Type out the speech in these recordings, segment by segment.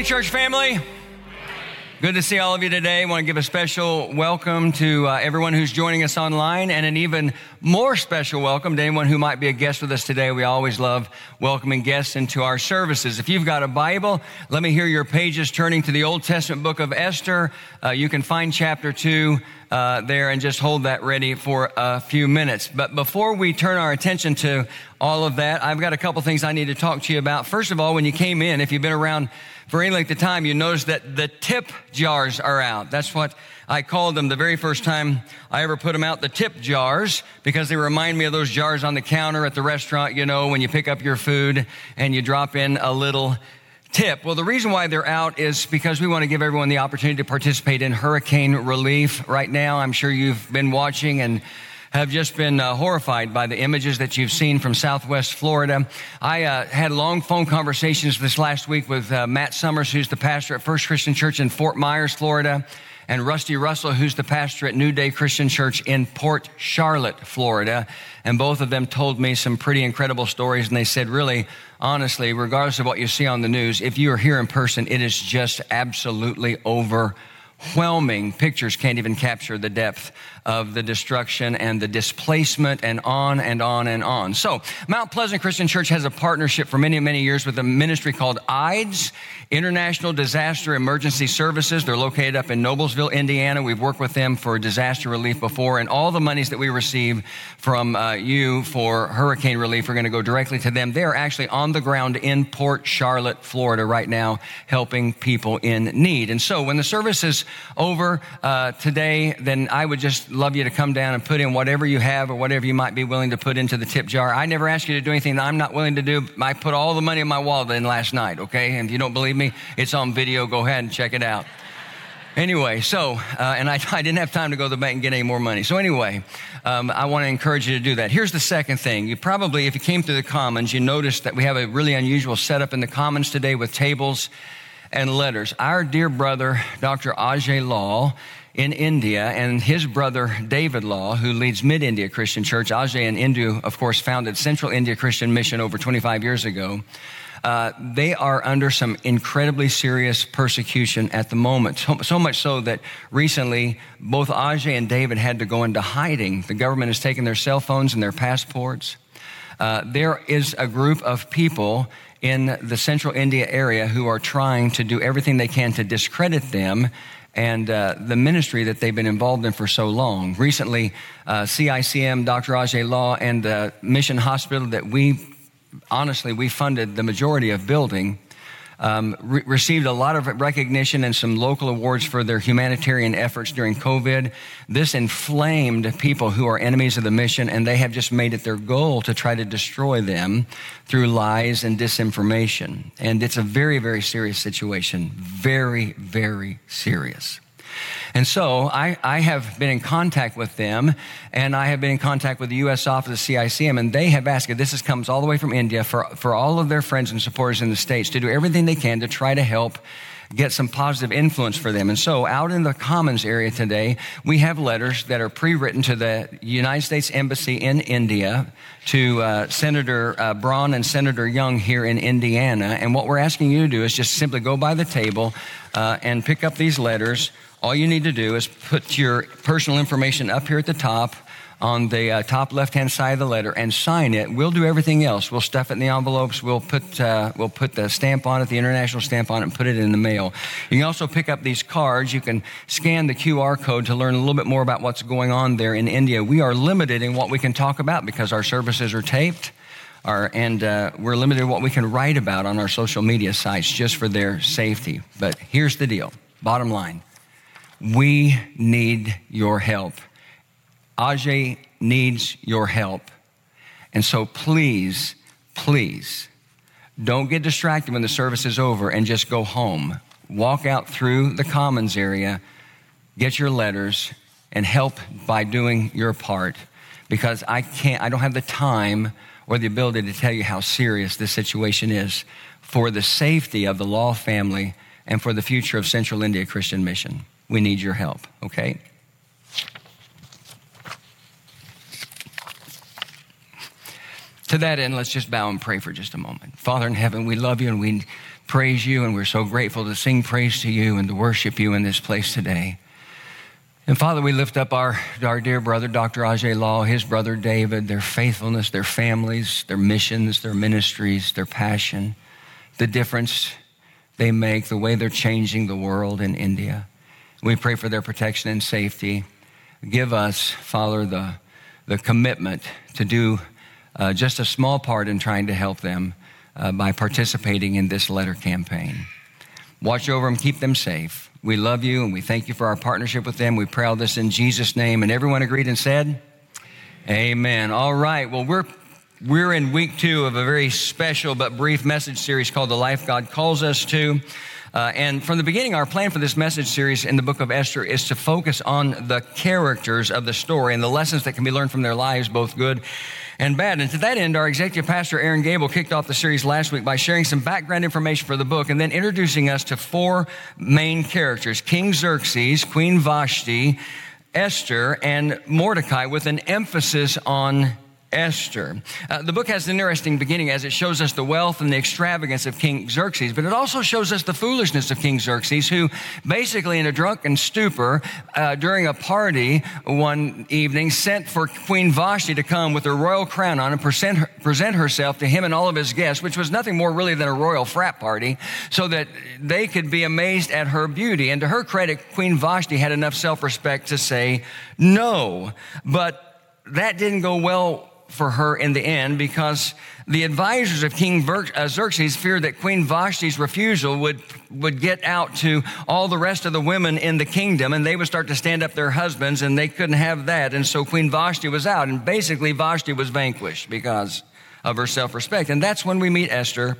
Morning, church family. Good to see all of you today. I want to give a special welcome to uh, everyone who's joining us online and an even more special welcome to anyone who might be a guest with us today. We always love welcoming guests into our services. If you've got a Bible, let me hear your pages turning to the Old Testament book of Esther. Uh, you can find chapter two uh, there and just hold that ready for a few minutes. But before we turn our attention to all of that, I've got a couple things I need to talk to you about. First of all, when you came in, if you've been around any length of time, you notice that the tip jars are out. That's what I called them the very first time I ever put them out, the tip jars, because they remind me of those jars on the counter at the restaurant, you know, when you pick up your food and you drop in a little tip. Well, the reason why they're out is because we want to give everyone the opportunity to participate in hurricane relief right now. I'm sure you've been watching and have just been uh, horrified by the images that you've seen from Southwest Florida. I uh, had long phone conversations this last week with uh, Matt Summers, who's the pastor at First Christian Church in Fort Myers, Florida, and Rusty Russell, who's the pastor at New Day Christian Church in Port Charlotte, Florida. And both of them told me some pretty incredible stories. And they said, really, honestly, regardless of what you see on the news, if you are here in person, it is just absolutely overwhelming. Pictures can't even capture the depth of the destruction and the displacement and on and on and on. So, Mount Pleasant Christian Church has a partnership for many, many years with a ministry called IDES, International Disaster Emergency Services. They're located up in Noblesville, Indiana. We've worked with them for disaster relief before, and all the monies that we receive from uh, you for hurricane relief are going to go directly to them. They're actually on the ground in Port Charlotte, Florida, right now, helping people in need. And so, when the service is over uh, today, then I would just love you to come down and put in whatever you have or whatever you might be willing to put into the tip jar. I never ask you to do anything that I'm not willing to do. I put all the money in my wallet in last night, okay? And if you don't believe me, it's on video. Go ahead and check it out. Anyway, so, uh, and I, I, didn't have time to go to the bank and get any more money. So, anyway, um, I want to encourage you to do that. Here's the second thing. You probably, if you came through the Commons, you noticed that we have a really unusual setup in the Commons today with tables and letters. Our dear brother, Dr. Ajay Lall, in India, and his brother David Lall, who leads Mid India Christian Church. Ajay and Indu, of course, founded Central India Christian Mission over 25 years ago. Uh, they are under some incredibly serious persecution at the moment. So, so, much so that recently both Ajay and David had to go into hiding. The government has taken their cell phones and their passports. Uh, there is a group of people in the central India area who are trying to do everything they can to discredit them and uh, the ministry that they've been involved in for so long. Recently, uh, CICM, Dr. Ajay Lall, and the Mission Hospital that we, honestly, we funded the majority of building um, re- received a lot of recognition and some local awards for their humanitarian efforts during COVID. This inflamed people who are enemies of the mission, and they have just made it their goal to try to destroy them through lies and disinformation. And it's a very, very serious situation. Very, very serious. And so I, I have been in contact with them, and I have been in contact with the U.S. Office of the CICM, and they have asked, this is, comes all the way from India, for, for all of their friends and supporters in the States to do everything they can to try to help get some positive influence for them. And so, out in the Commons area today, we have letters that are pre written to the United States Embassy in India, to uh, Senator uh, Braun and Senator Young here in Indiana. And what we're asking you to do is just simply go by the table uh, and pick up these letters all you need to do is put your personal information up here at the top on the uh, top left hand side of the letter and sign it. We'll do everything else. We'll stuff it in the envelopes. We'll put, uh, we'll put the stamp on it, the international stamp on it, and put it in the mail. You can also pick up these cards. You can scan the QR code to learn a little bit more about what's going on there in India. We are limited in what we can talk about because our services are taped. Our, and uh, we're limited what we can write about on our social media sites just for their safety. But here's the deal bottom line we need your help. Ajay needs your help. And so please, please, don't get distracted when the service is over and just go home. Walk out through the commons area, get your letters, and help by doing your part because I can't, I don't have the time or the ability to tell you how serious this situation is for the safety of the Lall family and for the future of Central India Christian Mission we need your help, okay? To that end, let's just bow and pray for just a moment. Father in heaven, we love you and we praise you, and we're so grateful to sing praise to you and to worship you in this place today. And Father, we lift up our, our dear brother, Dr. Ajay Lall, his brother David, their faithfulness, their families, their missions, their ministries, their passion, the difference they make, the way they're changing the world in India. We pray for their protection and safety. Give us, Father, the, the commitment to do uh, just a small part in trying to help them uh, by participating in this letter campaign. Watch over them, keep them safe. We love you and we thank you for our partnership with them. We pray all this in Jesus' name. And everyone agreed and said, Amen. All right. Well, we're we're in week two of a very special but brief message series called The Life God Calls Us to. Uh, and from the beginning, our plan for this message series in the book of Esther is to focus on the characters of the story and the lessons that can be learned from their lives, both good and bad. And to that end, our executive pastor, Aaron Gable, kicked off the series last week by sharing some background information for the book and then introducing us to four main characters King Xerxes, Queen Vashti, Esther, and Mordecai, with an emphasis on Esther. Uh, the book has an interesting beginning as it shows us the wealth and the extravagance of King Xerxes, but it also shows us the foolishness of King Xerxes, who basically, in a drunken stupor uh, during a party one evening, sent for Queen Vashti to come with her royal crown on and present, her, present herself to him and all of his guests, which was nothing more really than a royal frat party, so that they could be amazed at her beauty. And to her credit, Queen Vashti had enough self respect to say no. But that didn't go well for her in the end because the advisors of King uh, Xerxes feared that Queen Vashti's refusal would, would get out to all the rest of the women in the kingdom and they would start to stand up their husbands and they couldn't have that. And so Queen Vashti was out and basically Vashti was vanquished because of her self respect. And that's when we meet Esther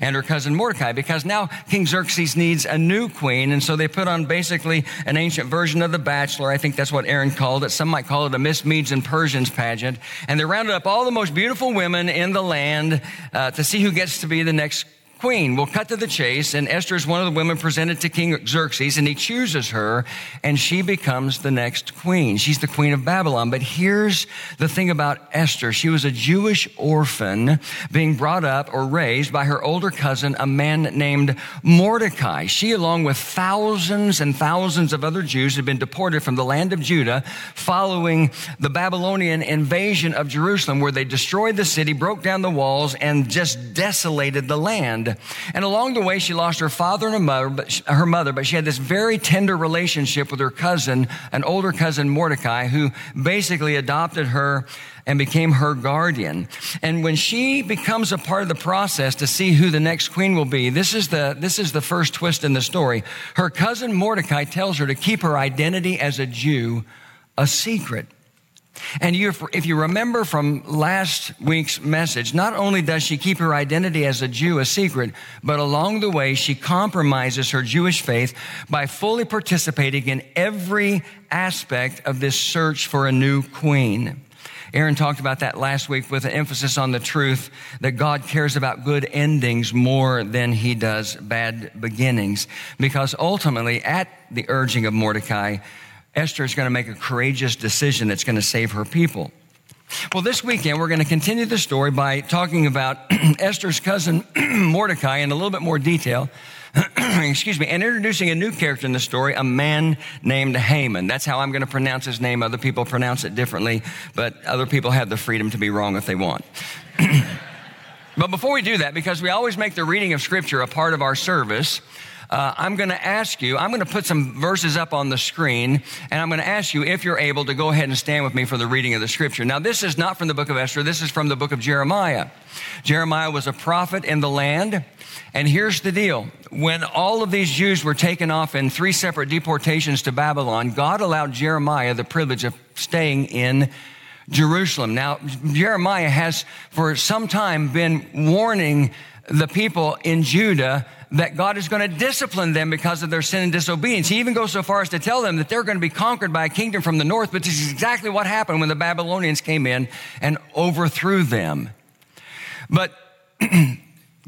and her cousin Mordecai because now King Xerxes needs a new queen. And so they put on basically an ancient version of The Bachelor. I think that's what Aaron called it. Some might call it a Miss Medes and Persians pageant. And they rounded up all the most beautiful women in the land uh, to see who gets to be the next queen. We'll cut to the chase, and Esther is one of the women presented to King Xerxes, and he chooses her, and she becomes the next queen. She's the queen of Babylon. But here's the thing about Esther she was a Jewish orphan being brought up or raised by her older cousin, a man named Mordecai. She, along with thousands and thousands of other Jews, had been deported from the land of Judah following the Babylonian invasion of Jerusalem, where they destroyed the city, broke down the walls, and just desolated the land. And along the way, she lost her father and her mother, but she, her mother, but she had this very tender relationship with her cousin, an older cousin, Mordecai, who basically adopted her and became her guardian. And when she becomes a part of the process to see who the next queen will be, this is the, this is the first twist in the story. Her cousin Mordecai tells her to keep her identity as a Jew a secret. And you, if you remember from last week's message, not only does she keep her identity as a Jew a secret, but along the way, she compromises her Jewish faith by fully participating in every aspect of this search for a new queen. Aaron talked about that last week with an emphasis on the truth that God cares about good endings more than he does bad beginnings. Because ultimately, at the urging of Mordecai, Esther is going to make a courageous decision that's going to save her people. Well, this weekend, we're going to continue the story by talking about Esther's cousin Mordecai in a little bit more detail. Excuse me, and introducing a new character in the story, a man named Haman. That's how I'm going to pronounce his name. Other people pronounce it differently, but other people have the freedom to be wrong if they want. but before we do that, because we always make the reading of Scripture a part of our service, uh, I'm going to ask you, I'm going to put some verses up on the screen, and I'm going to ask you if you're able to go ahead and stand with me for the reading of the scripture. Now, this is not from the book of Esther, this is from the book of Jeremiah. Jeremiah was a prophet in the land. And here's the deal. When all of these Jews were taken off in three separate deportations to Babylon, God allowed Jeremiah the privilege of staying in Jerusalem. Now, Jeremiah has for some time been warning the people in Judah that God is going to discipline them because of their sin and disobedience. He even goes so far as to tell them that they're going to be conquered by a kingdom from the north, but this is exactly what happened when the Babylonians came in and overthrew them. But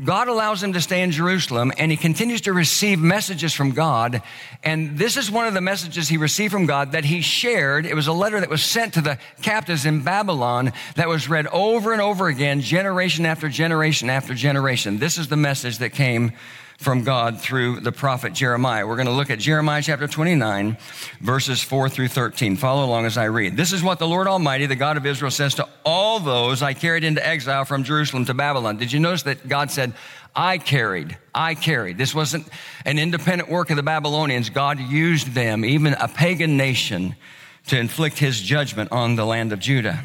God allows them to stay in Jerusalem and he continues to receive messages from God. And this is one of the messages he received from God that he shared. It was a letter that was sent to the captives in Babylon that was read over and over again, generation after generation after generation. This is the message that came from God through the prophet Jeremiah. We're going to look at Jeremiah chapter 29, verses 4 through 13. Follow along as I read. This is what the Lord Almighty, the God of Israel, says to all those I carried into exile from Jerusalem to Babylon. Did you notice that God said, I carried, I carried. This wasn't an independent work of the Babylonians. God used them, even a pagan nation, to inflict his judgment on the land of Judah.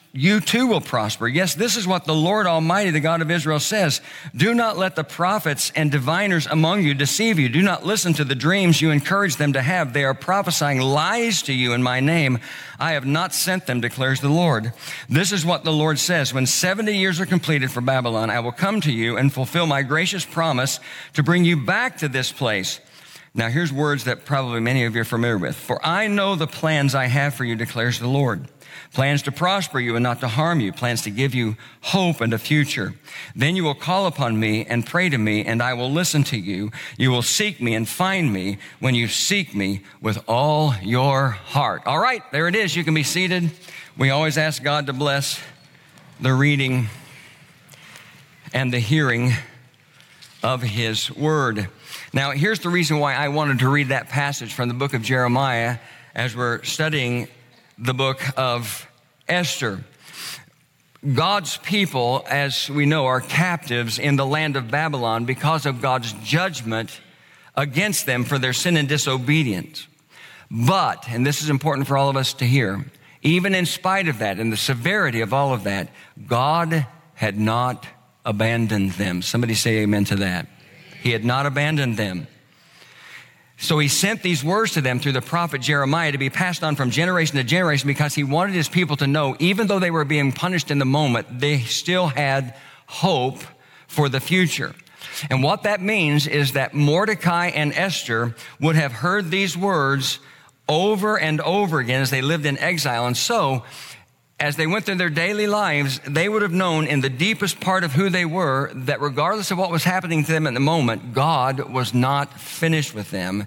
you too will prosper. Yes, this is what the Lord Almighty, the God of Israel says. Do not let the prophets and diviners among you deceive you. Do not listen to the dreams you encourage them to have. They are prophesying lies to you in my name. I have not sent them, declares the Lord. This is what the Lord says. When 70 years are completed for Babylon, I will come to you and fulfill my gracious promise to bring you back to this place. Now here's words that probably many of you are familiar with. For I know the plans I have for you, declares the Lord plans to prosper you and not to harm you, plans to give you hope and a future. Then you will call upon me and pray to me, and I will listen to you. You will seek me and find me when you seek me with all your heart. All right, there it is. You can be seated. We always ask God to bless the reading and the hearing of His Word. Now, here's the reason why I wanted to read that passage from the book of Jeremiah as we're studying the book of Esther. God's people, as we know, are captives in the land of Babylon because of God's judgment against them for their sin and disobedience. But, and this is important for all of us to hear, even in spite of that and the severity of all of that, God had not abandoned them. Somebody say amen to that. He had not abandoned them. So he sent these words to them through the prophet Jeremiah to be passed on from generation to generation because he wanted his people to know, even though they were being punished in the moment, they still had hope for the future. And what that means is that Mordecai and Esther would have heard these words over and over again as they lived in exile. And so as they went through their daily lives, they would have known in the deepest part of who they were that regardless of what was happening to them at the moment, God was not finished with them.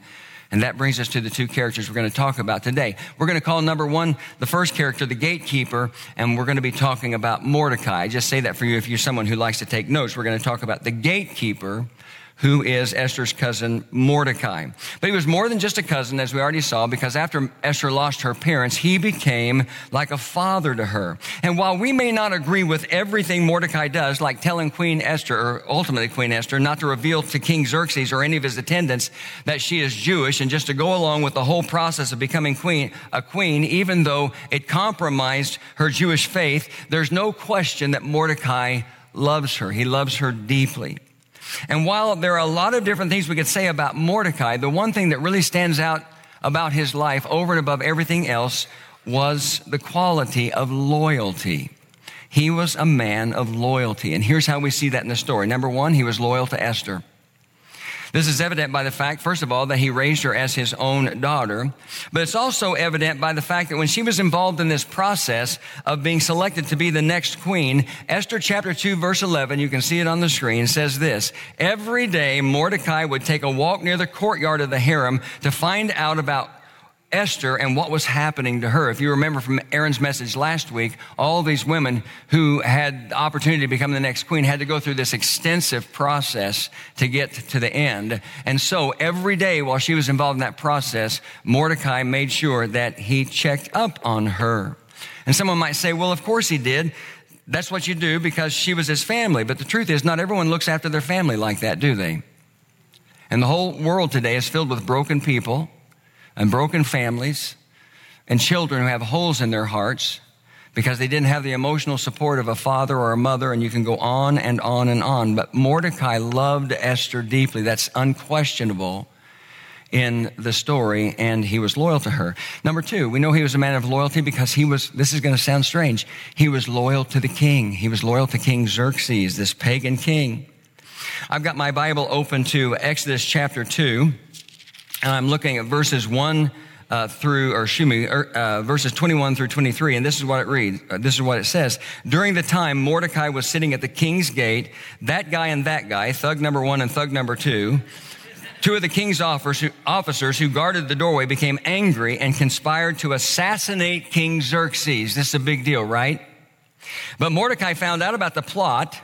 And that brings us to the two characters we're going to talk about today. We're going to call number one, the first character, the gatekeeper, and we're going to be talking about Mordecai. I just say that for you if you're someone who likes to take notes. We're going to talk about the gatekeeper who is Esther's cousin Mordecai. But he was more than just a cousin, as we already saw, because after Esther lost her parents, he became like a father to her. And while we may not agree with everything Mordecai does, like telling Queen Esther, or ultimately Queen Esther, not to reveal to King Xerxes or any of his attendants that she is Jewish, and just to go along with the whole process of becoming queen, a queen, even though it compromised her Jewish faith, there's no question that Mordecai loves her. He loves her deeply. And while there are a lot of different things we could say about Mordecai, the one thing that really stands out about his life over and above everything else was the quality of loyalty. He was a man of loyalty. And here's how we see that in the story. Number one, he was loyal to Esther. This is evident by the fact, first of all, that he raised her as his own daughter. But it's also evident by the fact that when she was involved in this process of being selected to be the next queen, Esther chapter 2 verse 11, you can see it on the screen, says this, every day Mordecai would take a walk near the courtyard of the harem to find out about Esther and what was happening to her. If you remember from Aaron's message last week, all these women who had the opportunity to become the next queen had to go through this extensive process to get to the end. And so every day while she was involved in that process, Mordecai made sure that he checked up on her. And someone might say, well, of course he did. That's what you do because she was his family. But the truth is, not everyone looks after their family like that, do they? And the whole world today is filled with broken people and broken families and children who have holes in their hearts because they didn't have the emotional support of a father or a mother, and you can go on and on and on. But Mordecai loved Esther deeply. That's unquestionable in the story, and he was loyal to her. Number two, we know he was a man of loyalty because he was, this is going to sound strange, he was loyal to the king. He was loyal to King Xerxes, this pagan king. I've got my Bible open to Exodus chapter 2, and I'm looking at verses 1 uh, through, or excuse me, er, uh, verses 21 through 23, and this is what it reads. Uh, this is what it says. During the time Mordecai was sitting at the king's gate, that guy and that guy, thug number one and thug number two, two of the king's officers who guarded the doorway became angry and conspired to assassinate King Xerxes. This is a big deal, right? But Mordecai found out about the plot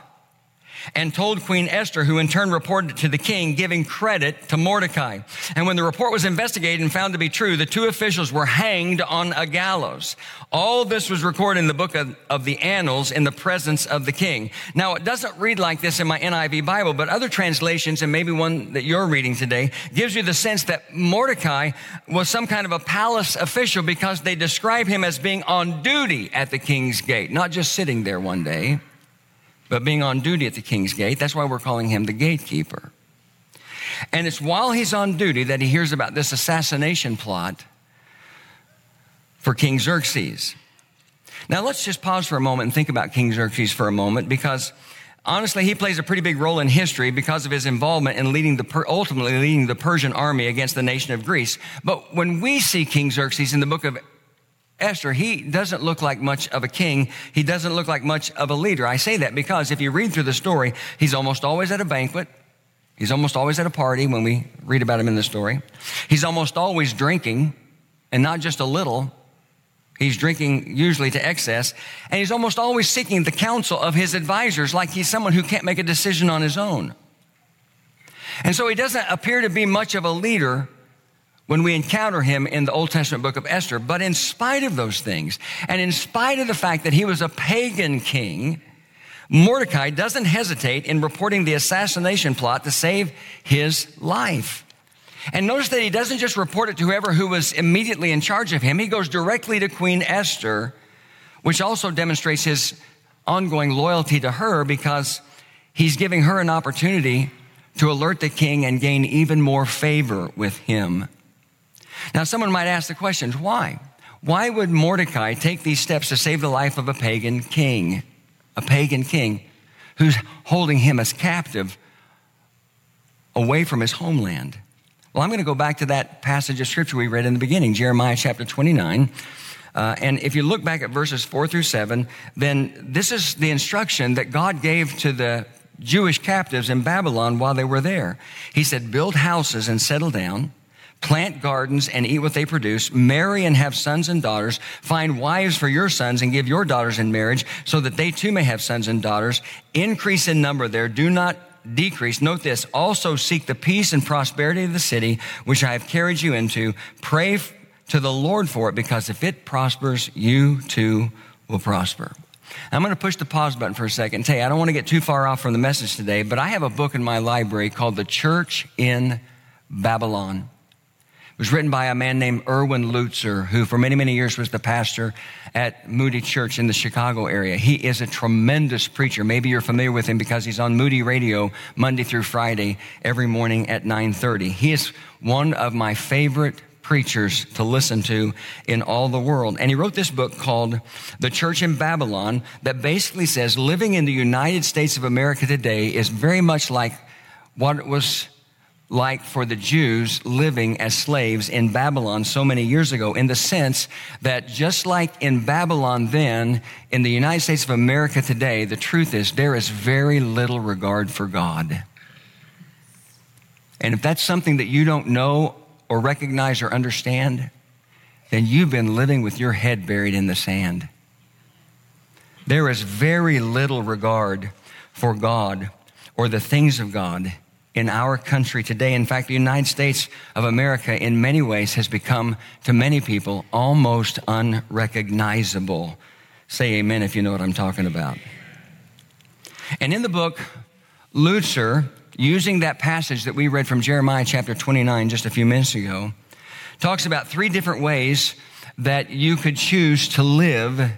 and told Queen Esther, who in turn reported to the king, giving credit to Mordecai. And when the report was investigated and found to be true, the two officials were hanged on a gallows. All this was recorded in the book of, of, the Annals in the presence of the king. Now, it doesn't read like this in my NIV Bible, but other translations, and maybe one that you're reading today, gives you the sense that Mordecai was some kind of a palace official because they describe him as being on duty at the king's gate, not just sitting there one day but being on duty at the king's gate. That's why we're calling him the gatekeeper. And it's while he's on duty that he hears about this assassination plot for King Xerxes. Now, let's just pause for a moment and think about King Xerxes for a moment because honestly, he plays a pretty big role in history because of his involvement in leading the, ultimately leading the Persian army against the nation of Greece. But when we see King Xerxes in the book of Esther, he doesn't look like much of a king. He doesn't look like much of a leader. I say that because if you read through the story, he's almost always at a banquet. He's almost always at a party when we read about him in the story. He's almost always drinking, and not just a little. He's drinking usually to excess, and he's almost always seeking the counsel of his advisors like he's someone who can't make a decision on his own. And so he doesn't appear to be much of a leader when we encounter him in the Old Testament book of Esther. But in spite of those things, and in spite of the fact that he was a pagan king, Mordecai doesn't hesitate in reporting the assassination plot to save his life. And notice that he doesn't just report it to whoever who was immediately in charge of him. He goes directly to Queen Esther, which also demonstrates his ongoing loyalty to her because he's giving her an opportunity to alert the king and gain even more favor with him. Now, someone might ask the question why? Why would Mordecai take these steps to save the life of a pagan king? A pagan king who's holding him as captive away from his homeland. Well, I'm going to go back to that passage of scripture we read in the beginning, Jeremiah chapter 29. Uh, and if you look back at verses four through seven, then this is the instruction that God gave to the Jewish captives in Babylon while they were there. He said, Build houses and settle down plant gardens and eat what they produce, marry and have sons and daughters, find wives for your sons and give your daughters in marriage so that they too may have sons and daughters, increase in number there, do not decrease. Note this, also seek the peace and prosperity of the city which I have carried you into. Pray to the Lord for it because if it prospers, you too will prosper. I'm going to push the pause button for a second and tell you, I don't want to get too far off from the message today, but I have a book in my library called The Church in Babylon was written by a man named Erwin Lutzer, who for many, many years was the pastor at Moody Church in the Chicago area. He is a tremendous preacher. Maybe you're familiar with him because he's on Moody Radio Monday through Friday every morning at 9:30. He is one of my favorite preachers to listen to in all the world. And he wrote this book called The Church in Babylon that basically says living in the United States of America today is very much like what was like for the Jews living as slaves in Babylon so many years ago, in the sense that just like in Babylon then, in the United States of America today, the truth is there is very little regard for God. And if that's something that you don't know or recognize or understand, then you've been living with your head buried in the sand. There is very little regard for God or the things of God in our country today. In fact, the United States of America, in many ways, has become, to many people, almost unrecognizable. Say amen if you know what I'm talking about. And in the book, Lutzer, using that passage that we read from Jeremiah chapter 29 just a few minutes ago, talks about three different ways that you could choose to live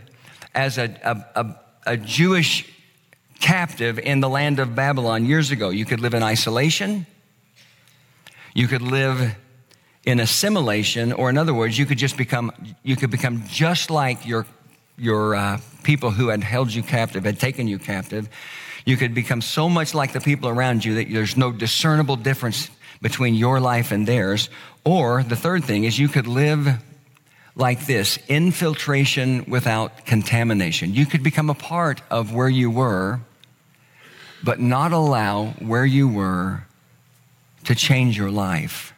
as a, a, a, a Jewish captive in the land of Babylon years ago. You could live in isolation. You could live in assimilation, or in other words, you could just become, you could become just like your, your uh, people who had held you captive, had taken you captive. You could become so much like the people around you that there's no discernible difference between your life and theirs. Or the third thing is you could live like this infiltration without contamination. You could become a part of where you were, but not allow where you were to change your life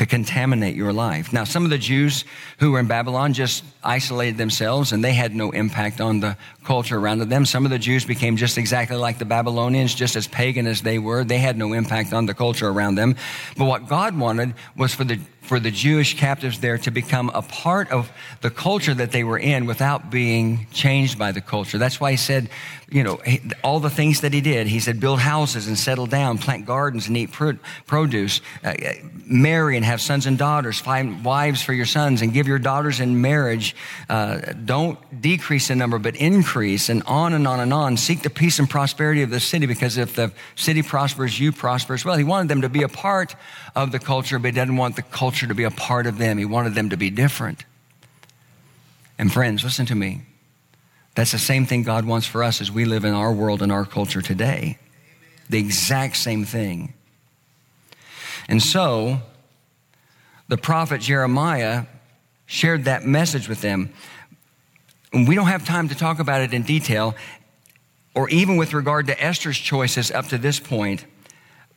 to contaminate your life. Now, some of the Jews who were in Babylon just isolated themselves and they had no impact on the culture around them. Some of the Jews became just exactly like the Babylonians, just as pagan as they were. They had no impact on the culture around them. But what God wanted was for the for the Jewish captives there to become a part of the culture that they were in without being changed by the culture. That's why he said, you know, all the things that he did. He said, build houses and settle down, plant gardens and eat produce, uh, marry and have sons and daughters, find wives for your sons and give your daughters in marriage. Uh, don't decrease in number, but increase and on and on and on. Seek the peace and prosperity of the city because if the city prospers, you prosper as well. He wanted them to be a part of the culture, but he didn't want the culture to be a part of them. He wanted them to be different. And friends, listen to me. That's the same thing God wants for us as we live in our world and our culture today. The exact same thing. And so, the prophet Jeremiah shared that message with them. And we don't have time to talk about it in detail, or even with regard to Esther's choices up to this point.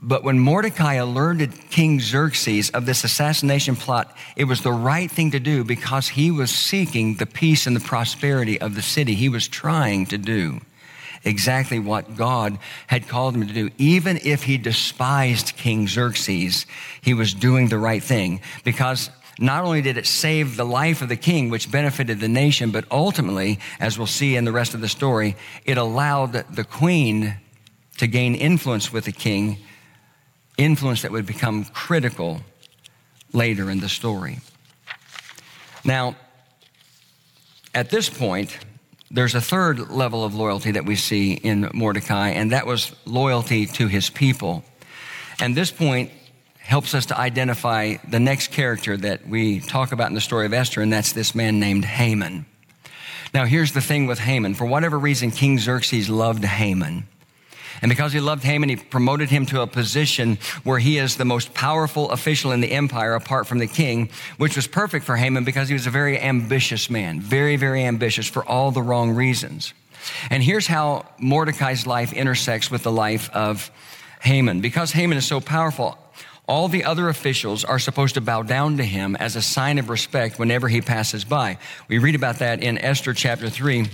But when Mordecai alerted King Xerxes of this assassination plot, it was the right thing to do because he was seeking the peace and the prosperity of the city. He was trying to do exactly what God had called him to do. Even if he despised King Xerxes, he was doing the right thing because not only did it save the life of the king, which benefited the nation, but ultimately, as we'll see in the rest of the story, it allowed the queen to gain influence with the king influence that would become critical later in the story. Now, at this point, there's a third level of loyalty that we see in Mordecai, and that was loyalty to his people. And this point helps us to identify the next character that we talk about in the story of Esther, and that's this man named Haman. Now, here's the thing with Haman. For whatever reason, King Xerxes loved Haman. And because he loved Haman, he promoted him to a position where he is the most powerful official in the empire apart from the king, which was perfect for Haman because he was a very ambitious man, very, very ambitious for all the wrong reasons. And here's how Mordecai's life intersects with the life of Haman. Because Haman is so powerful, all the other officials are supposed to bow down to him as a sign of respect whenever he passes by. We read about that in Esther chapter 3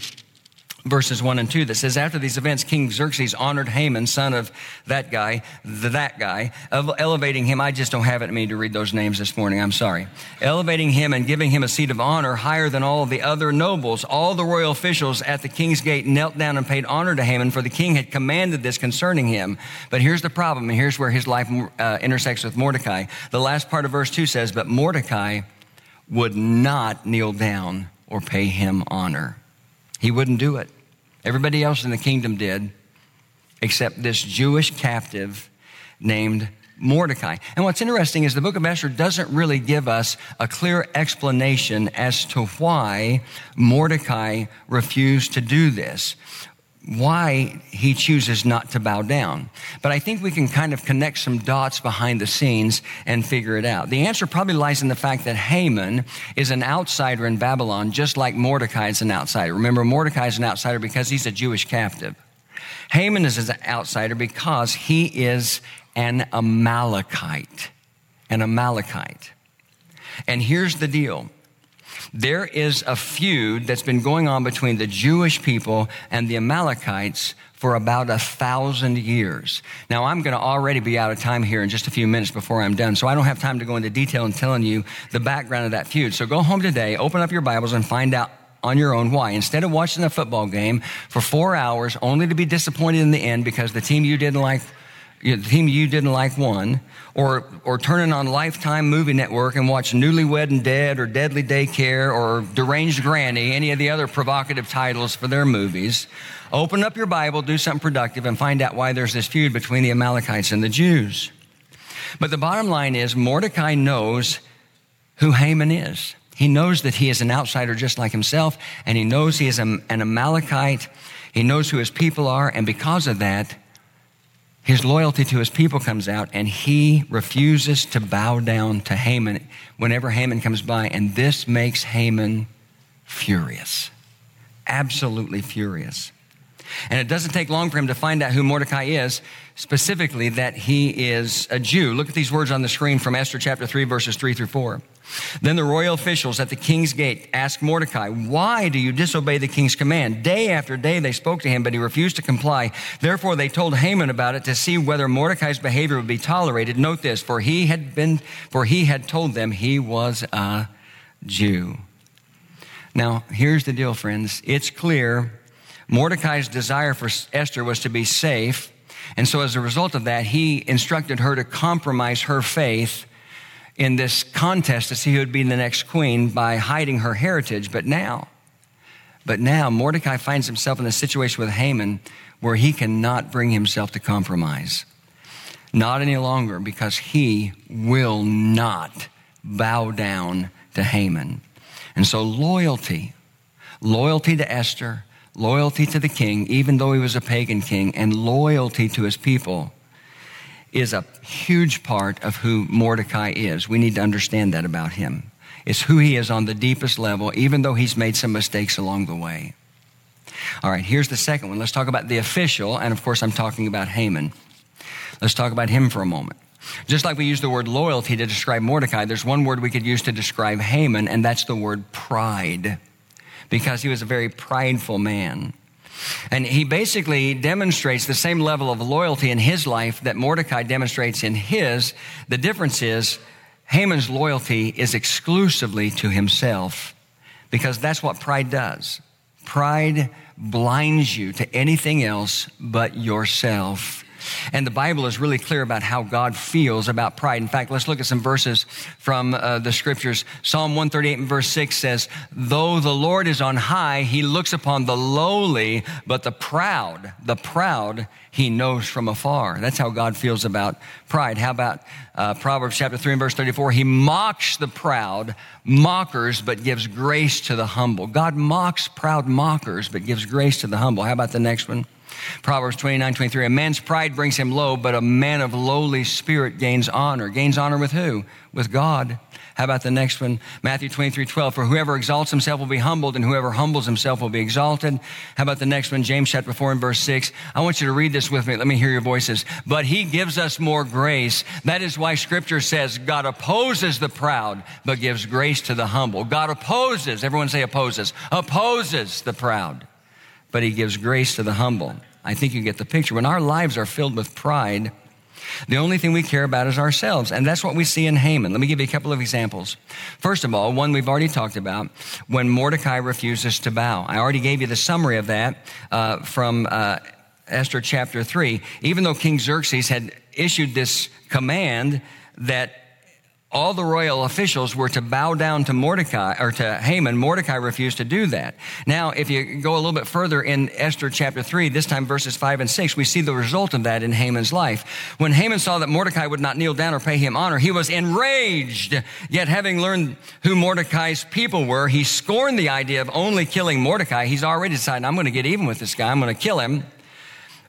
verses 1 and 2 that says, After these events, King Xerxes honored Haman, son of that guy, the, that guy, of elevating him. I just don't have it in me to read those names this morning. I'm sorry. Elevating him and giving him a seat of honor higher than all the other nobles. All the royal officials at the king's gate knelt down and paid honor to Haman, for the king had commanded this concerning him. But here's the problem, and here's where his life uh, intersects with Mordecai. The last part of verse 2 says, But Mordecai would not kneel down or pay him honor. He wouldn't do it. Everybody else in the kingdom did, except this Jewish captive named Mordecai. And what's interesting is the book of Esther doesn't really give us a clear explanation as to why Mordecai refused to do this why he chooses not to bow down. But I think we can kind of connect some dots behind the scenes and figure it out. The answer probably lies in the fact that Haman is an outsider in Babylon, just like Mordecai is an outsider. Remember, Mordecai is an outsider because he's a Jewish captive. Haman is an outsider because he is an Amalekite. An Amalekite. And here's the deal there is a feud that's been going on between the Jewish people and the Amalekites for about a thousand years. Now, I'm going to already be out of time here in just a few minutes before I'm done, so I don't have time to go into detail in telling you the background of that feud. So go home today, open up your Bibles, and find out on your own why. Instead of watching a football game for four hours only to be disappointed in the end because the team you didn't like the team you didn't like won, or, or turning on Lifetime Movie Network and watch Newlywed and Dead or Deadly Daycare or Deranged Granny, any of the other provocative titles for their movies. Open up your Bible, do something productive, and find out why there's this feud between the Amalekites and the Jews. But the bottom line is Mordecai knows who Haman is. He knows that he is an outsider just like himself, and he knows he is an Amalekite. He knows who his people are, and because of that, his loyalty to his people comes out, and he refuses to bow down to Haman whenever Haman comes by, and this makes Haman furious. Absolutely furious. And it doesn't take long for him to find out who Mordecai is, specifically that he is a Jew. Look at these words on the screen from Esther chapter 3, verses 3 through 4. Then the royal officials at the king's gate asked Mordecai, Why do you disobey the king's command? Day after day they spoke to him, but he refused to comply. Therefore they told Haman about it to see whether Mordecai's behavior would be tolerated. Note this, for he had been, for he had told them he was a Jew. Now, here's the deal, friends. It's clear Mordecai's desire for Esther was to be safe. And so, as a result of that, he instructed her to compromise her faith in this contest to see who would be the next queen by hiding her heritage. But now, but now Mordecai finds himself in a situation with Haman where he cannot bring himself to compromise. Not any longer because he will not bow down to Haman. And so loyalty, loyalty to Esther, loyalty to the king, even though he was a pagan king, and loyalty to his people is a huge part of who Mordecai is. We need to understand that about him. It's who he is on the deepest level, even though he's made some mistakes along the way. All right, here's the second one. Let's talk about the official, and of course, I'm talking about Haman. Let's talk about him for a moment. Just like we use the word loyalty to describe Mordecai, there's one word we could use to describe Haman, and that's the word pride, because he was a very prideful man. And he basically demonstrates the same level of loyalty in his life that Mordecai demonstrates in his. The difference is Haman's loyalty is exclusively to himself because that's what pride does. Pride blinds you to anything else but yourself. And the Bible is really clear about how God feels about pride. In fact, let's look at some verses from uh, the scriptures. Psalm 138 and verse 6 says, Though the Lord is on high, he looks upon the lowly, but the proud, the proud, he knows from afar. That's how God feels about pride. How about uh, Proverbs chapter 3 and verse 34? He mocks the proud, mockers, but gives grace to the humble. God mocks proud mockers, but gives grace to the humble. How about the next one? Proverbs 29, 23. A man's pride brings him low, but a man of lowly spirit gains honor. Gains honor with who? With God. How about the next one? Matthew 23, 12. For whoever exalts himself will be humbled, and whoever humbles himself will be exalted. How about the next one? James chapter 4 and verse 6. I want you to read this with me. Let me hear your voices. But he gives us more grace. That is why scripture says God opposes the proud, but gives grace to the humble. God opposes, everyone say opposes, opposes the proud, but he gives grace to the humble. I think you get the picture. When our lives are filled with pride, the only thing we care about is ourselves. And that's what we see in Haman. Let me give you a couple of examples. First of all, one we've already talked about when Mordecai refuses to bow. I already gave you the summary of that uh, from uh, Esther chapter 3. Even though King Xerxes had issued this command that all the royal officials were to bow down to Mordecai or to Haman. Mordecai refused to do that. Now, if you go a little bit further in Esther chapter 3, this time verses 5 and 6, we see the result of that in Haman's life. When Haman saw that Mordecai would not kneel down or pay him honor, he was enraged. Yet, having learned who Mordecai's people were, he scorned the idea of only killing Mordecai. He's already decided, I'm going to get even with this guy, I'm going to kill him.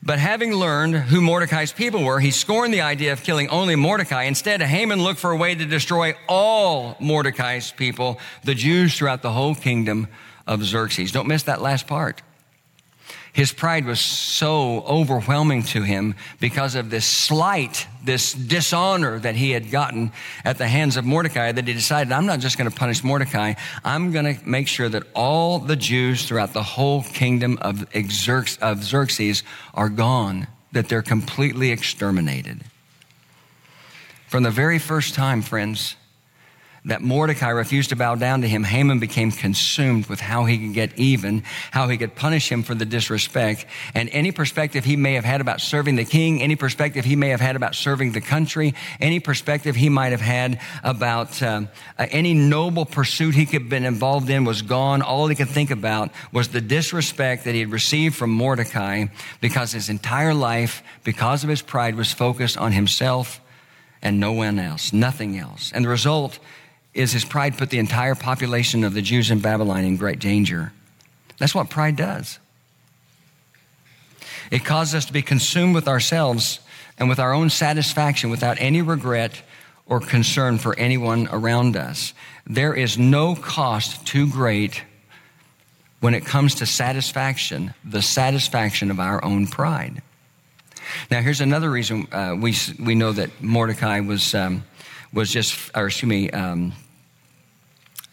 But having learned who Mordecai's people were, he scorned the idea of killing only Mordecai. Instead, Haman looked for a way to destroy all Mordecai's people, the Jews throughout the whole kingdom of Xerxes. Don't miss that last part. His pride was so overwhelming to him because of this slight, this dishonor that he had gotten at the hands of Mordecai that he decided, I'm not just going to punish Mordecai. I'm going to make sure that all the Jews throughout the whole kingdom of Xerxes are gone, that they're completely exterminated. From the very first time, friends, that Mordecai refused to bow down to him, Haman became consumed with how he could get even, how he could punish him for the disrespect, and any perspective he may have had about serving the king, any perspective he may have had about serving the country, any perspective he might have had about uh, uh, any noble pursuit he could have been involved in was gone. All he could think about was the disrespect that he had received from Mordecai because his entire life, because of his pride, was focused on himself and no one else, nothing else. And the result is his pride put the entire population of the Jews in Babylon in great danger. That's what pride does. It causes us to be consumed with ourselves and with our own satisfaction without any regret or concern for anyone around us. There is no cost too great when it comes to satisfaction, the satisfaction of our own pride. Now, here's another reason uh, we, we know that Mordecai was, um, was just, or excuse me, um,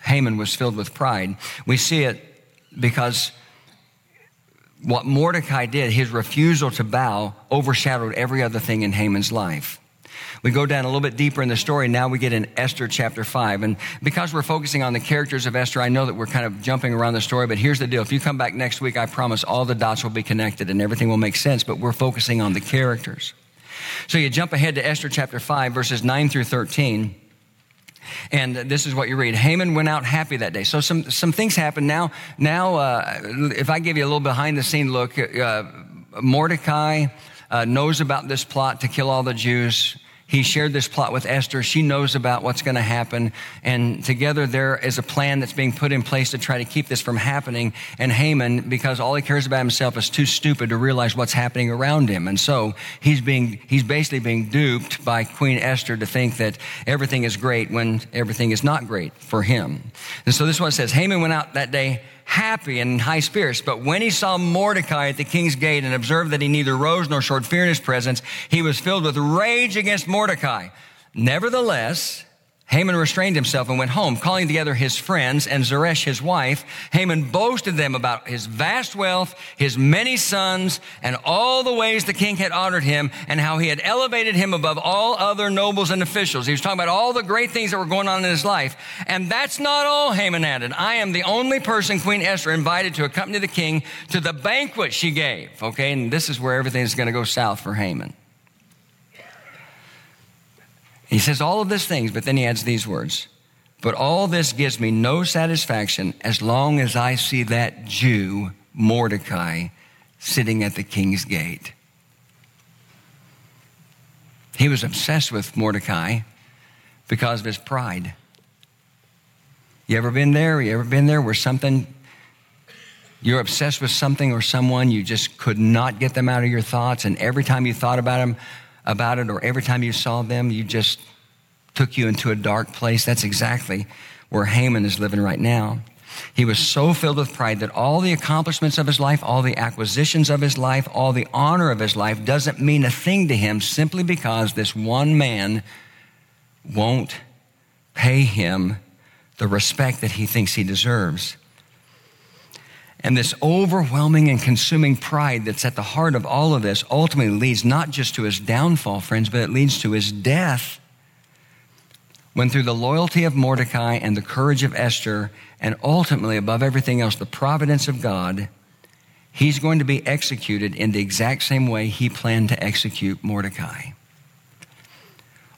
Haman was filled with pride. We see it because what Mordecai did, his refusal to bow, overshadowed every other thing in Haman's life. We go down a little bit deeper in the story. Now we get in Esther chapter 5. And because we're focusing on the characters of Esther, I know that we're kind of jumping around the story, but here's the deal. If you come back next week, I promise all the dots will be connected and everything will make sense, but we're focusing on the characters. So you jump ahead to Esther chapter 5, verses 9 through 13. And this is what you read. Haman went out happy that day. So some, some things happened. Now, now uh, if I give you a little behind the scene look, uh, Mordecai uh, knows about this plot to kill all the Jews. He shared this plot with Esther. She knows about what's going to happen. And together there is a plan that's being put in place to try to keep this from happening. And Haman, because all he cares about himself, is too stupid to realize what's happening around him. And so he's being, he's basically being duped by Queen Esther to think that everything is great when everything is not great for him. And so this one says, Haman went out that day happy and in high spirits. But when he saw Mordecai at the king's gate and observed that he neither rose nor showed fear in his presence, he was filled with rage against Mordecai. Nevertheless, Haman restrained himself and went home, calling together his friends and Zeresh his wife. Haman boasted them about his vast wealth, his many sons, and all the ways the king had honored him, and how he had elevated him above all other nobles and officials. He was talking about all the great things that were going on in his life. And that's not all, Haman added. I am the only person Queen Esther invited to accompany the king to the banquet she gave. Okay, and this is where everything is going to go south for Haman. He says all of these things, but then he adds these words. But all this gives me no satisfaction as long as I see that Jew, Mordecai, sitting at the king's gate. He was obsessed with Mordecai because of his pride. You ever been there? You ever been there where something, you're obsessed with something or someone, you just could not get them out of your thoughts, and every time you thought about them, about it, or every time you saw them, you just took you into a dark place. That's exactly where Haman is living right now. He was so filled with pride that all the accomplishments of his life, all the acquisitions of his life, all the honor of his life doesn't mean a thing to him simply because this one man won't pay him the respect that he thinks he deserves. And this overwhelming and consuming pride that's at the heart of all of this ultimately leads not just to his downfall, friends, but it leads to his death. When through the loyalty of Mordecai and the courage of Esther, and ultimately above everything else, the providence of God, he's going to be executed in the exact same way he planned to execute Mordecai.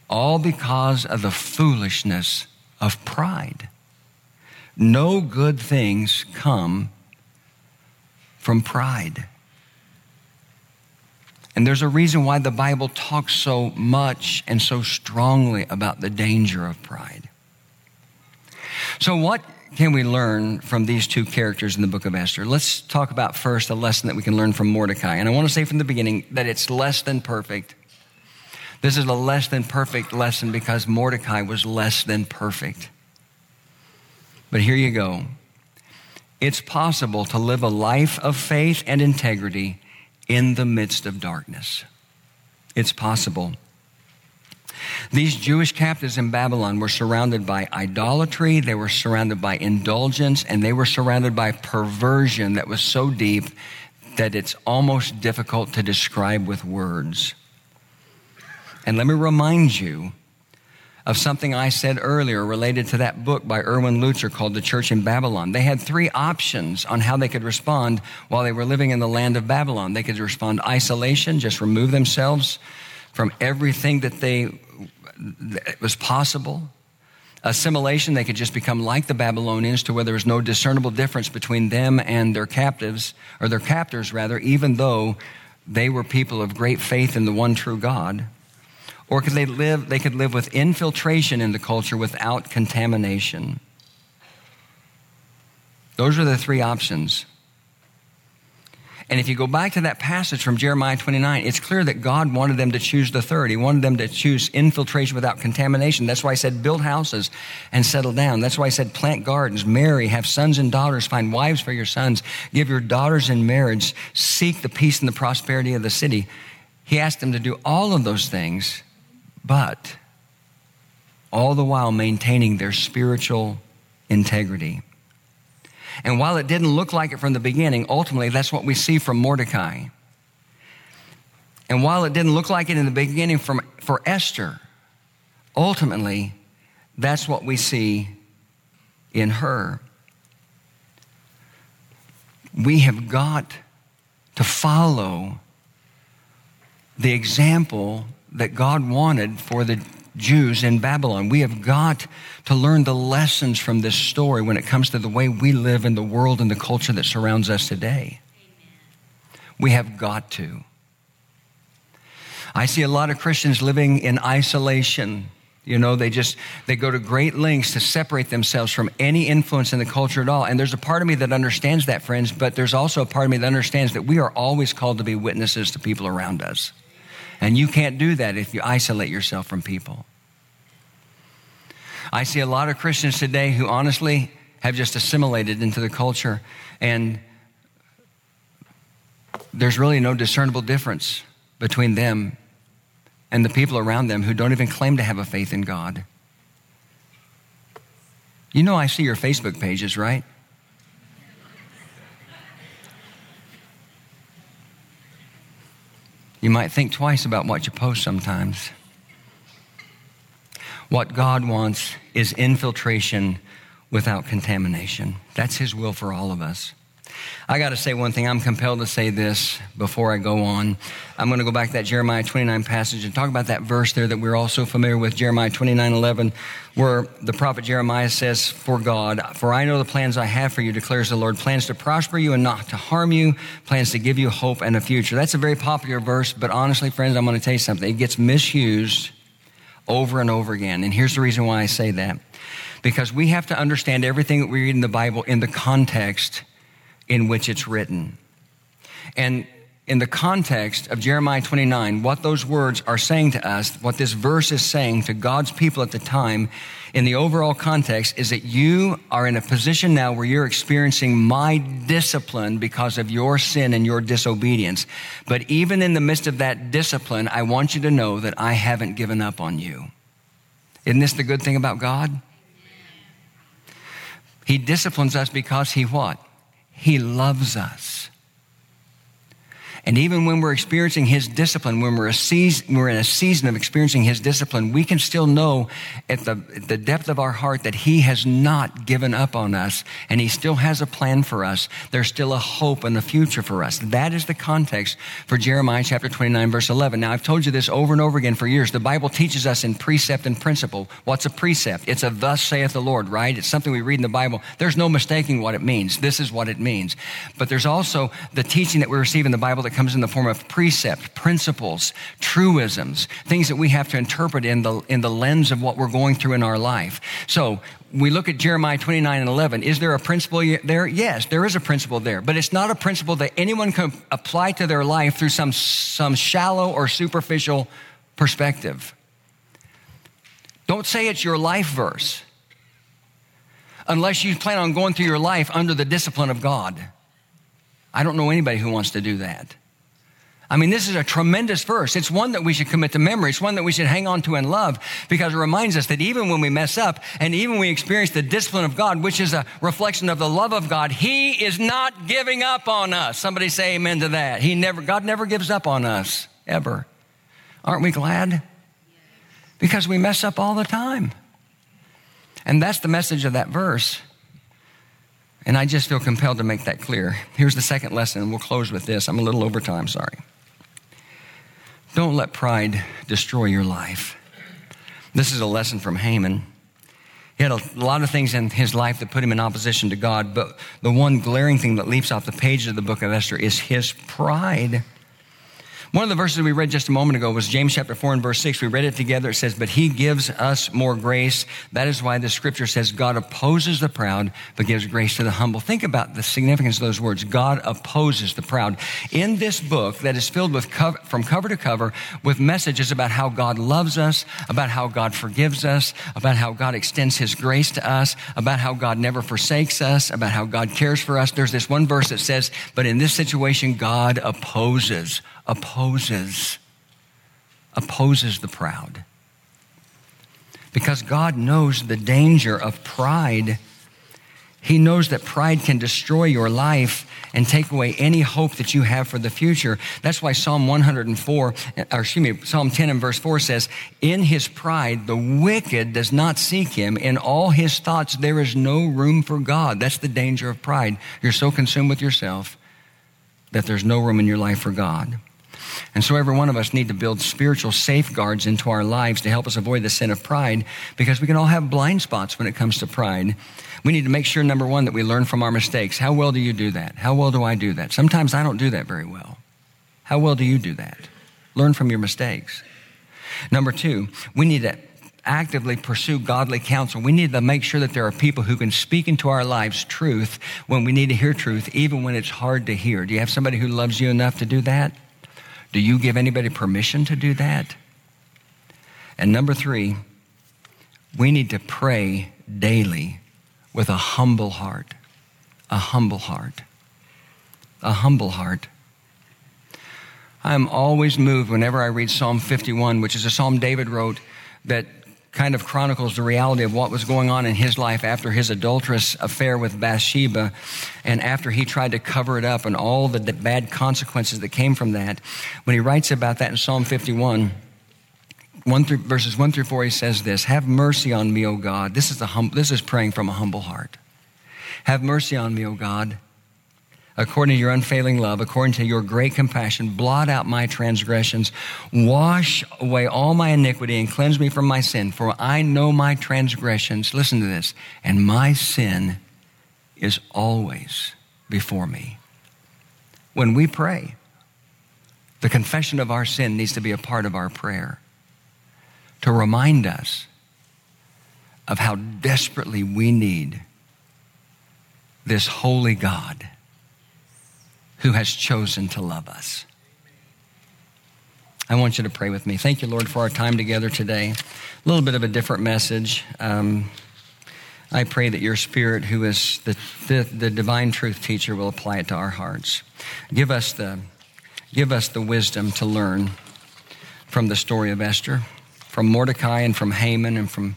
All because of the foolishness of pride. No good things come from pride. And there's a reason why the Bible talks so much and so strongly about the danger of pride. So, what can we learn from these two characters in the book of Esther? Let's talk about first a lesson that we can learn from Mordecai. And I want to say from the beginning that it's less than perfect. This is a less than perfect lesson because Mordecai was less than perfect. But here you go it's possible to live a life of faith and integrity in the midst of darkness. It's possible. These Jewish captives in Babylon were surrounded by idolatry, they were surrounded by indulgence, and they were surrounded by perversion that was so deep that it's almost difficult to describe with words. And let me remind you of something I said earlier related to that book by Erwin Lutzer called The Church in Babylon. They had three options on how they could respond while they were living in the land of Babylon. They could respond isolation, just remove themselves from everything that they that was possible. Assimilation, they could just become like the Babylonians to where there was no discernible difference between them and their captives, or their captors rather, even though they were people of great faith in the one true God or could they live they could live with infiltration in the culture without contamination. Those are the three options. And if you go back to that passage from Jeremiah 29, it's clear that God wanted them to choose the third. He wanted them to choose infiltration without contamination. That's why I said build houses and settle down. That's why I said plant gardens, marry, have sons and daughters, find wives for your sons, give your daughters in marriage, seek the peace and the prosperity of the city. He asked them to do all of those things, but all the while maintaining their spiritual integrity. And while it didn't look like it from the beginning, ultimately that's what we see from Mordecai. And while it didn't look like it in the beginning from, for Esther, ultimately that's what we see in her. We have got to follow the example that God wanted for the Jews in Babylon. We have got to learn the lessons from this story when it comes to the way we live in the world and the culture that surrounds us today. Amen. We have got to. I see a lot of Christians living in isolation. You know, they just they go to great lengths to separate themselves from any influence in the culture at all. And there's a part of me that understands that, friends, but there's also a part of me that understands that we are always called to be witnesses to people around us. And you can't do that if you isolate yourself from people. I see a lot of Christians today who honestly have just assimilated into the culture, and there's really no discernible difference between them and the people around them who don't even claim to have a faith in God. You know, I see your Facebook pages, right? You might think twice about what you post sometimes. What God wants is infiltration without contamination. That's His will for all of us. I got to say one thing. I'm compelled to say this before I go on. I'm going to go back to that Jeremiah 29 passage and talk about that verse there that we're all so familiar with, Jeremiah 29 11, where the prophet Jeremiah says, For God, for I know the plans I have for you, declares the Lord, plans to prosper you and not to harm you, plans to give you hope and a future. That's a very popular verse, but honestly, friends, I'm going to tell you something. It gets misused over and over again. And here's the reason why I say that. Because we have to understand everything that we read in the Bible in the context in which it's written. And in the context of Jeremiah 29, what those words are saying to us, what this verse is saying to God's people at the time, in the overall context, is that you are in a position now where you're experiencing my discipline because of your sin and your disobedience. But even in the midst of that discipline, I want you to know that I haven't given up on you. Isn't this the good thing about God? He disciplines us because he what? He loves us. And even when we're experiencing His discipline, when we're, season, we're in a season of experiencing His discipline, we can still know at the, at the depth of our heart that He has not given up on us and He still has a plan for us. There's still a hope and a future for us. That is the context for Jeremiah chapter 29, verse 11. Now, I've told you this over and over again for years. The Bible teaches us in precept and principle. What's a precept? It's a thus saith the Lord, right? It's something we read in the Bible. There's no mistaking what it means. This is what it means. But there's also the teaching that we receive in the Bible that comes in the form of precept, principles, truisms, things that we have to interpret in the, in the lens of what we're going through in our life. So we look at Jeremiah 29 and 11. Is there a principle there? Yes, there is a principle there, but it's not a principle that anyone can apply to their life through some, some shallow or superficial perspective. Don't say it's your life verse unless you plan on going through your life under the discipline of God. I don't know anybody who wants to do that. I mean, this is a tremendous verse. It's one that we should commit to memory. It's one that we should hang on to and love because it reminds us that even when we mess up and even when we experience the discipline of God, which is a reflection of the love of God, He is not giving up on us. Somebody say amen to that. He never, God never gives up on us, ever. Aren't we glad? Because we mess up all the time. And that's the message of that verse. And I just feel compelled to make that clear. Here's the second lesson, and we'll close with this. I'm a little over time, sorry. Don't let pride destroy your life. This is a lesson from Haman. He had a lot of things in his life that put him in opposition to God, but the one glaring thing that leaps off the page of the book of Esther is his pride. One of the verses we read just a moment ago was James chapter 4 and verse 6. We read it together. It says, But he gives us more grace. That is why the scripture says, God opposes the proud, but gives grace to the humble. Think about the significance of those words. God opposes the proud. In this book that is filled with from cover to cover with messages about how God loves us, about how God forgives us, about how God extends his grace to us, about how God never forsakes us, about how God cares for us, there's this one verse that says, But in this situation, God opposes opposes, opposes the proud. Because God knows the danger of pride. He knows that pride can destroy your life and take away any hope that you have for the future. That's why Psalm 104, or excuse me, Psalm 10 and verse 4 says, In his pride, the wicked does not seek him. In all his thoughts, there is no room for God. That's the danger of pride. You're so consumed with yourself that there's no room in your life for God. And so every one of us need to build spiritual safeguards into our lives to help us avoid the sin of pride because we can all have blind spots when it comes to pride. We need to make sure, number one, that we learn from our mistakes. How well do you do that? How well do I do that? Sometimes I don't do that very well. How well do you do that? Learn from your mistakes. Number two, we need to actively pursue godly counsel. We need to make sure that there are people who can speak into our lives truth when we need to hear truth, even when it's hard to hear. Do you have somebody who loves you enough to do that? Do you give anybody permission to do that? And number three, we need to pray daily with a humble heart. A humble heart. A humble heart. I'm always moved whenever I read Psalm 51, which is a psalm David wrote that kind of chronicles the reality of what was going on in his life after his adulterous affair with Bathsheba and after he tried to cover it up and all the bad consequences that came from that. When he writes about that in Psalm 51, one through, verses 1 through 4, he says this Have mercy on me, O God. This is, a hum, this is praying from a humble heart. Have mercy on me, O God according to your unfailing love, according to your great compassion, blot out my transgressions, wash away all my iniquity, and cleanse me from my sin. For I know my transgressions, listen to this, and my sin is always before me. When we pray, the confession of our sin needs to be a part of our prayer to remind us of how desperately we need this holy God who has chosen to love us. I want you to pray with me. Thank you, Lord, for our time together today. A little bit of a different message. Um, I pray that your Spirit, who is the, the, the divine truth teacher, will apply it to our hearts. Give us the, give us the wisdom to learn from the story of Esther, from Mordecai and from Haman and from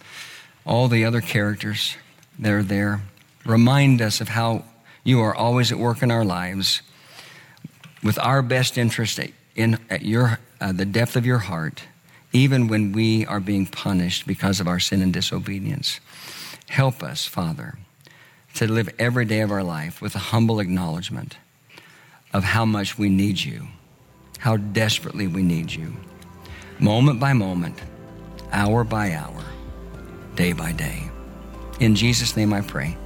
all the other characters that are there. Remind us of how you are always at work in our lives with our best interest in at your, uh, the depth of your heart, even when we are being punished because of our sin and disobedience. Help us, Father, to live every day of our life with a humble acknowledgement of how much we need you, how desperately we need you, moment by moment, hour by hour, day by day. In Jesus' name I pray.